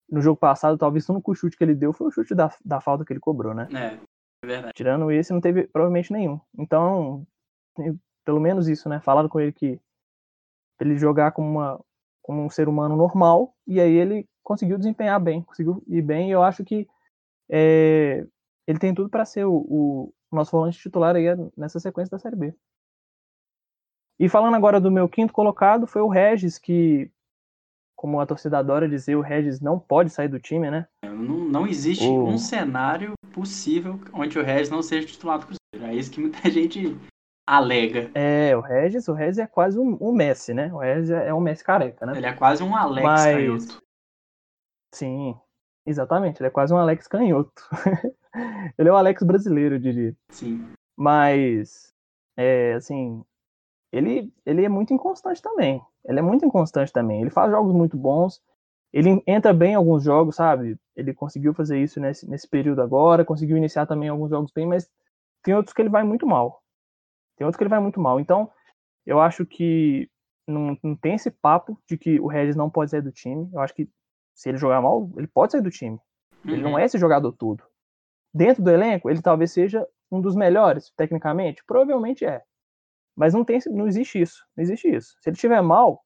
no jogo passado, talvez o único chute que ele deu foi o chute da, da falta que ele cobrou, né? É, verdade. Tirando esse, não teve provavelmente nenhum. Então, pelo menos isso, né? Falaram com ele que ele jogar como, uma, como um ser humano normal, e aí ele conseguiu desempenhar bem, conseguiu ir bem, e eu acho que é, ele tem tudo para ser o, o, nosso volante titular aí nessa sequência da Série B. E falando agora do meu quinto colocado, foi o Regis, que, como a torcida adora dizer, o Regis não pode sair do time, né? Não, não existe o... um cenário possível onde o Regis não seja titular do Cruzeiro. É isso que muita gente alega. É, o Regis, o Regis é quase um, um Messi, né? O Regis é, é um Messi careca, né? Ele é quase um Alex Mas... Canhoto. Sim, Exatamente, ele é quase um Alex canhoto. ele é o Alex brasileiro, eu diria. Sim. Mas, é, assim, ele, ele é muito inconstante também. Ele é muito inconstante também. Ele faz jogos muito bons. Ele entra bem em alguns jogos, sabe? Ele conseguiu fazer isso nesse, nesse período agora, conseguiu iniciar também alguns jogos bem, mas tem outros que ele vai muito mal. Tem outros que ele vai muito mal. Então, eu acho que não, não tem esse papo de que o Regis não pode sair do time. Eu acho que se ele jogar mal, ele pode sair do time. Ele não Uhum. é esse jogador tudo. Dentro do elenco, ele talvez seja um dos melhores, tecnicamente. Provavelmente é. Mas não, tem, não existe isso. Não existe isso. Se ele tiver mal,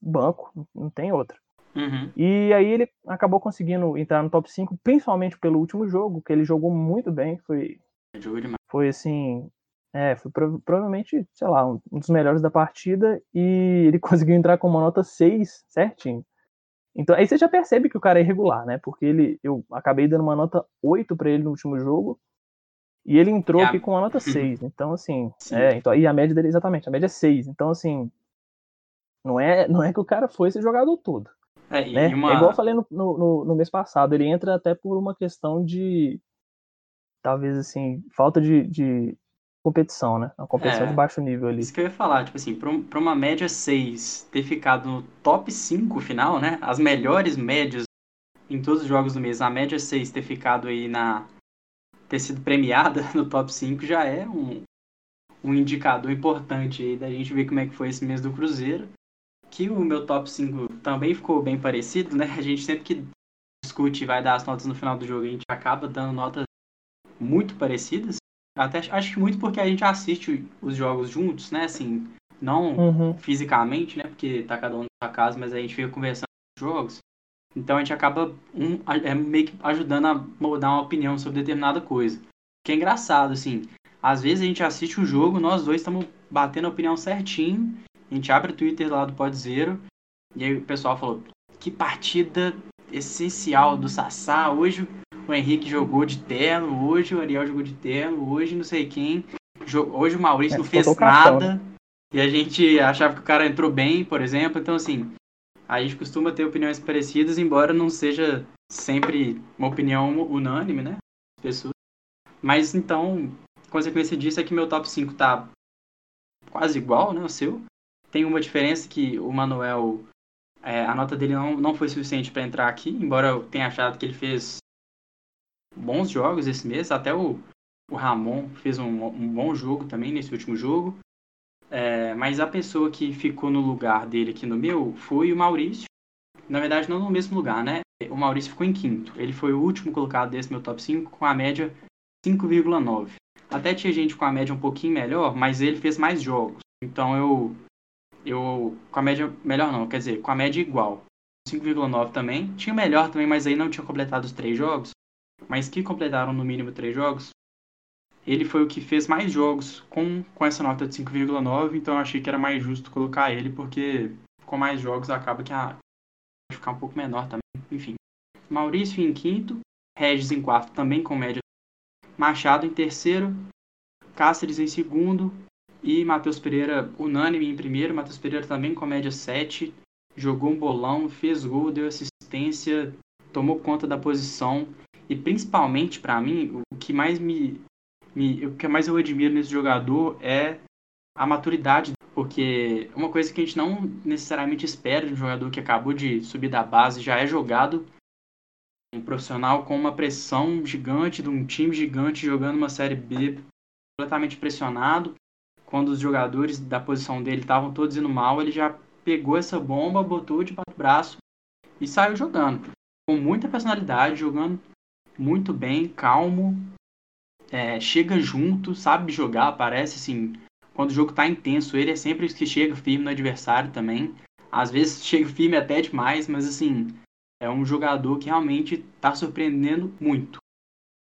banco, não tem outra. Uhum. E aí ele acabou conseguindo entrar no top 5, principalmente pelo último jogo, que ele jogou muito bem. Foi, foi assim. É, foi prov- provavelmente, sei lá, um um dos melhores da partida. E ele conseguiu entrar com uma nota 6 certinho. Então aí você já percebe que o cara é irregular, né? Porque ele, eu acabei dando uma nota 8 pra ele no último jogo. E ele entrou a- aqui com uma nota 6. Então, assim. Sim. É, então, e a média dele, exatamente, a média é 6. Então, assim. Não é, não é que o cara foi esse jogador todo É, né? uma... É igual eu falei no, no, no- no mês passado, ele entra até por uma questão de talvez assim, falta de, de competição, né? Uma competição É. de baixo nível ali. Isso que eu ia falar, tipo assim, pra, um- pra uma média 6 ter ficado no top 5 final, né? As melhores médias em todos os jogos do mês, a média 6 ter ficado aí na. ter sido premiada no top 5 já é um, um indicador importante aí da gente ver como é que foi esse mês do Cruzeiro. Que o meu top 5 também ficou bem parecido, né? A gente sempre que discute e vai dar as notas no final do jogo, a gente acaba dando notas muito parecidas. Até acho que muito porque a gente assiste os jogos juntos, né? Assim, não Uhum. fisicamente, né? Porque tá cada um na sua casa, mas a gente fica conversando os jogos. Então a gente acaba um, é meio que ajudando a moldar uma opinião sobre determinada coisa. Que é engraçado, assim. Às vezes a gente assiste o jogo, nós dois estamos batendo a opinião certinho. A gente abre o Twitter lá do Pod Zero. E aí o pessoal falou: que partida essencial do Sassá. Hoje o Henrique jogou de terno, hoje o Ariel jogou de terno, hoje não sei quem. Hoje o Maurício É, não fez nada. E a gente achava que o cara entrou bem, por exemplo. Então, assim, a gente costuma ter opiniões parecidas, embora não seja sempre uma opinião unânime, né? Pessoas. Mas então, consequência disso é que meu top 5 tá quase igual, né? O seu. Tem uma diferença que o Manuel, é, a nota dele não, não foi suficiente para entrar aqui, embora eu tenha achado que ele fez bons jogos esse mês. Até o, o Ramon fez um, um bom jogo também nesse último jogo. É, mas a pessoa que ficou no lugar dele aqui no meu foi o Maurício. Na verdade, não no mesmo lugar, né? O Maurício ficou em quinto. Ele foi o último colocado desse meu top 5 com a média 5,9. Até tinha gente com a média um pouquinho melhor, mas ele fez mais jogos. Então eu. Eu. Com a média. Melhor não, quer dizer, com a média igual. 5,9 também. Tinha melhor também, mas aí não tinha completado os três jogos. Mas que completaram no mínimo três jogos. Ele foi o que fez mais jogos com, com essa nota de 5,9. Então eu achei que era mais justo colocar ele, porque com mais jogos acaba que a. Vai ficar um pouco menor também. Enfim. Maurício em quinto. Regis em quarto também com média Machado em terceiro, Cáceres em segundo e Matheus Pereira unânime em primeiro. Matheus Pereira também com média 7, jogou um bolão, fez gol, deu assistência, tomou conta da posição e principalmente para mim o que mais me, me o que mais eu admiro nesse jogador é a maturidade, porque uma coisa que a gente não necessariamente espera de um jogador que acabou de subir da base, já é jogado um profissional com uma pressão gigante de um time gigante jogando uma série B completamente pressionado. Quando os jogadores da posição dele estavam todos indo mal, ele já pegou essa bomba, botou de baixo do braço e saiu jogando. Com muita personalidade, jogando muito bem, calmo, é, chega junto, sabe jogar, parece assim. Quando o jogo tá intenso, ele é sempre o que chega firme no adversário também. Às vezes chega firme até demais, mas assim, é um jogador que realmente está surpreendendo muito.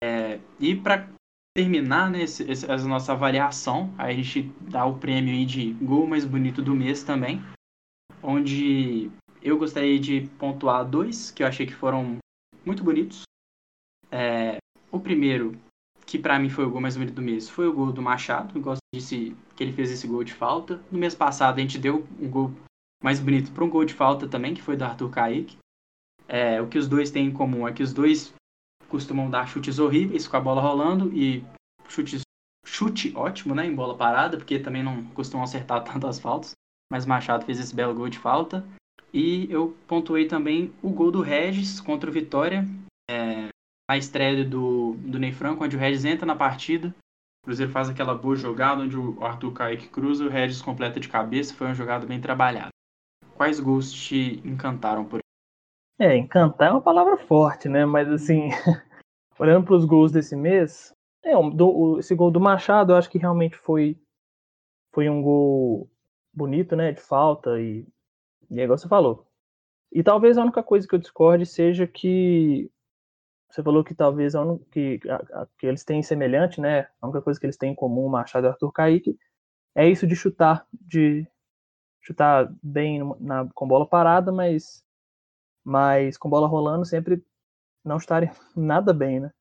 É, e para terminar né, esse, esse, essa nossa avaliação, a gente dá o prêmio aí de gol mais bonito do mês também, onde eu gostaria de pontuar dois que eu achei que foram muito bonitos. É, o primeiro, que para mim foi o gol mais bonito do mês, foi o gol do Machado. Eu gosto disse que ele fez esse gol de falta. No mês passado a gente deu um gol mais bonito para um gol de falta também, que foi do Arthur Kaique. É, o que os dois têm em comum é que os dois costumam dar chutes horríveis com a bola rolando e chutes, chute ótimo, né, em bola parada, porque também não costumam acertar tantas faltas. Mas Machado fez esse belo gol de falta. E eu pontuei também o gol do Regis contra o Vitória, é, a estreia do, do Ney Franco, onde o Regis entra na partida, O Cruzeiro faz aquela boa jogada onde o Arthur Kaique cruza, o Regis completa de cabeça, foi uma jogada bem trabalhada. Quais gols te encantaram por É, encantar é uma palavra forte, né? Mas assim, olhando para os gols desse mês, é, do, esse gol do Machado eu acho que realmente foi, foi um gol bonito, né? De falta e, e é igual você falou. E talvez a única coisa que eu discorde seja que você falou que talvez que, que eles têm semelhante, né? A única coisa que eles têm em comum, Machado e Arthur Kaique, é isso de chutar, de chutar bem na, com bola parada, mas, mas com bola rolando sempre não estarem nada bem, né?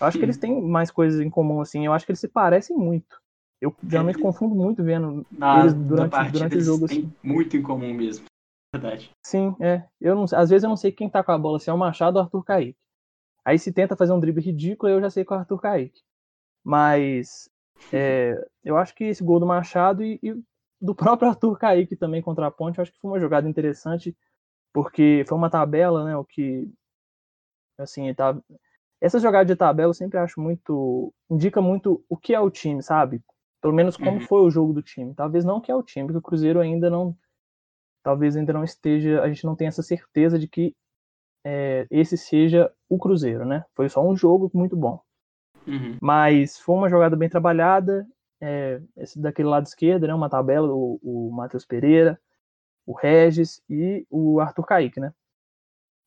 Eu acho Sim. que eles têm mais coisas em comum, assim. Eu acho que eles se parecem muito. Eu geralmente confundo muito vendo na, eles durante, durante o jogo. Assim. muito em comum mesmo. Verdade. Sim, é. Eu não, às vezes eu não sei quem tá com a bola, se é o Machado ou o Arthur Kaique. Aí se tenta fazer um drible ridículo, eu já sei que é o Arthur Kaique. Mas é, eu acho que esse gol do Machado e, e, do próprio Arthur Kaique também contra a ponte, eu acho que foi uma jogada interessante, porque foi uma tabela, né? O que. Assim, tá. Essa jogada de tabela eu sempre acho muito. indica muito o que é o time, sabe? Pelo menos como uhum. foi o jogo do time. Talvez não o que é o time, porque o Cruzeiro ainda não. Talvez ainda não esteja. A gente não tenha essa certeza de que é, esse seja o Cruzeiro, né? Foi só um jogo muito bom. Uhum. Mas foi uma jogada bem trabalhada. É, esse daquele lado esquerdo, né? Uma tabela, o, o Matheus Pereira, o Regis e o Arthur Kaique, né?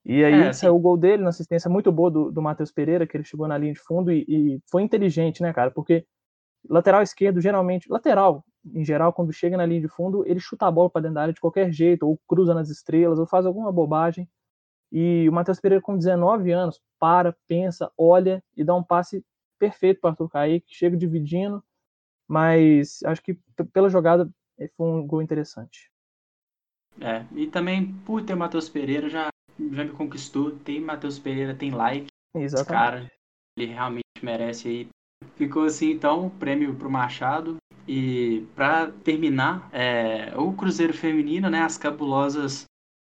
E aí é, saiu o gol dele na assistência muito boa do, do Matheus Pereira, que ele chegou na linha de fundo e, e, foi inteligente, né, cara? Porque lateral esquerdo, geralmente, lateral, em geral, quando chega na linha de fundo, ele chuta a bola para dentro da área de qualquer jeito, ou cruza nas estrelas, ou faz alguma bobagem. E o Matheus Pereira, com 19 anos, para, pensa, olha e dá um passe perfeito para Arthur Kaique, chega dividindo, mas acho que pela jogada eh, foi um gol interessante. É, e também por ter Matheus Pereira já, já me conquistou. Tem Matheus Pereira, tem like. Exatamente. cara, ele realmente merece aí. Ficou assim então, prêmio pro Machado. E para terminar, é, o Cruzeiro Feminino, né? As cabulosas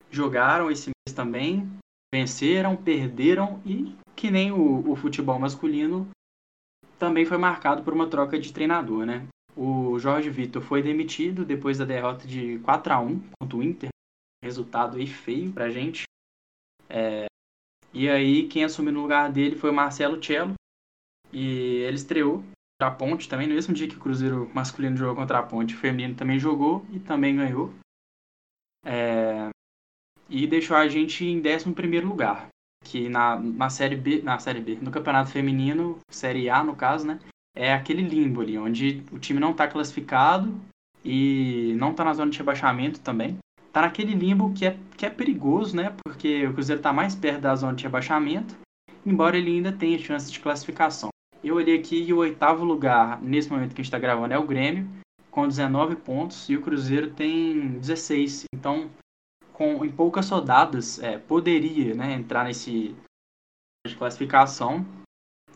jogaram esse mês também, venceram, perderam e, que nem o, o futebol masculino, também foi marcado por uma troca de treinador, né? O Jorge Vitor foi demitido depois da derrota de 4 a 1 contra o Inter. Resultado aí feio pra gente. É... E aí quem assumiu no lugar dele foi o Marcelo Cello. E ele estreou contra a Ponte também, no mesmo dia que o Cruzeiro masculino jogou contra a Ponte, o feminino também jogou e também ganhou. É e deixou a gente em 11 lugar, que na, na série B, na série B, no Campeonato Feminino, série A no caso, né, é aquele limbo ali, onde o time não está classificado e não está na zona de rebaixamento também. Tá naquele limbo que é, que é perigoso, né, porque o Cruzeiro está mais perto da zona de rebaixamento, embora ele ainda tenha chance de classificação. Eu olhei aqui e o oitavo lugar, nesse momento que a gente está gravando, é o Grêmio, com 19 pontos, e o Cruzeiro tem 16. Então, com, em poucas rodadas é, poderia né, entrar nesse de classificação.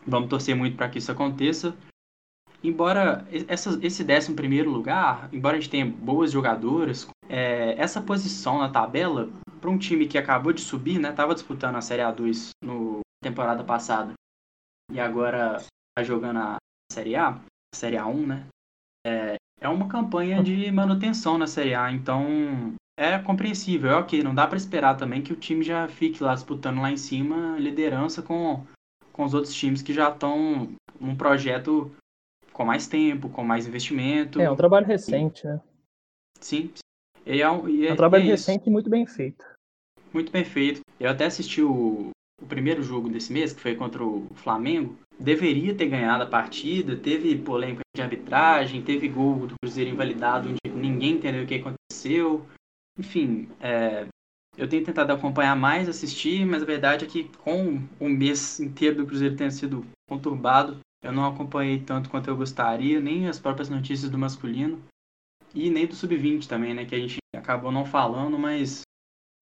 Vamos torcer muito para que isso aconteça. Embora essa, esse 11 primeiro lugar, embora a gente tenha boas jogadoras, é, essa posição na tabela, para um time que acabou de subir, né, estava disputando a Série A2 no temporada passada e agora está jogando a Série A, a Série A1, né? É, é uma campanha de manutenção na Série A, então é compreensível, é ok. Não dá para esperar também que o time já fique lá disputando lá em cima liderança com, com os outros times que já estão num projeto com mais tempo, com mais investimento. É, é um trabalho recente, né? Sim. E é, um, e é, é um trabalho é recente e muito bem feito. Muito bem feito. Eu até assisti o, o primeiro jogo desse mês, que foi contra o Flamengo. Deveria ter ganhado a partida, teve polêmica de arbitragem, teve gol do Cruzeiro invalidado, onde ninguém entendeu o que aconteceu. Enfim, é, eu tenho tentado acompanhar mais, assistir, mas a verdade é que com o mês inteiro do Cruzeiro tendo sido conturbado, eu não acompanhei tanto quanto eu gostaria, nem as próprias notícias do masculino e nem do sub-20 também, né, que a gente acabou não falando, mas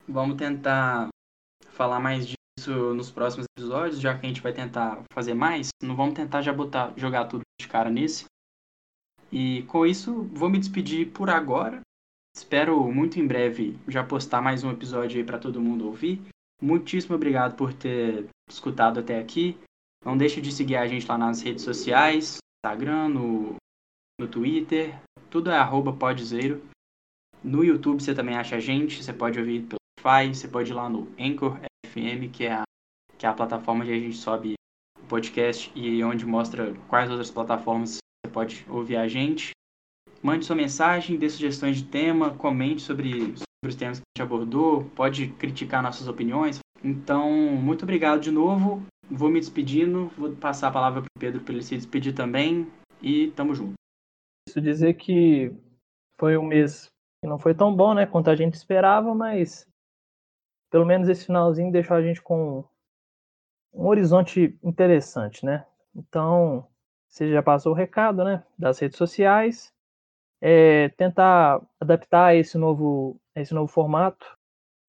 vamos tentar falar mais disso nos próximos episódios, já que a gente vai tentar fazer mais, não vamos tentar já botar jogar tudo de cara nesse. E com isso, vou me despedir por agora. Espero muito em breve já postar mais um episódio aí para todo mundo ouvir. Muitíssimo obrigado por ter escutado até aqui. Não deixe de seguir a gente lá nas redes sociais, Instagram, no, no Twitter, tudo é arroba podzeiro. No YouTube você também acha a gente, você pode ouvir pelo Spotify, você pode ir lá no Anchor FM, que é a, que é a plataforma onde a gente sobe o podcast e onde mostra quais outras plataformas você pode ouvir a gente. Mande sua mensagem, dê sugestões de tema, comente sobre, sobre os temas que a gente abordou, pode criticar nossas opiniões. Então, muito obrigado de novo. Vou me despedindo, vou passar a palavra para o Pedro para ele se despedir também e tamo junto. Isso dizer que foi um mês que não foi tão bom, né, quanto a gente esperava, mas pelo menos esse finalzinho deixou a gente com um horizonte interessante, né? Então, você já passou o recado, né, das redes sociais, é, tentar adaptar a esse novo, esse novo formato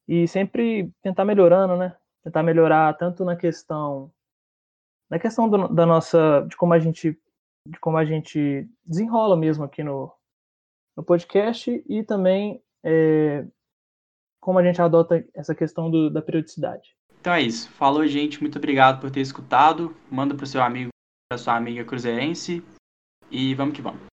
e sempre tentar melhorando, né? Tentar melhorar tanto na questão na questão do, da nossa de como a gente de como a gente desenrola mesmo aqui no, no podcast e também é, como a gente adota essa questão do, da periodicidade. Então é isso. Falou, gente. Muito obrigado por ter escutado. Manda para o seu amigo, para sua amiga cruzeirense. E vamos que vamos.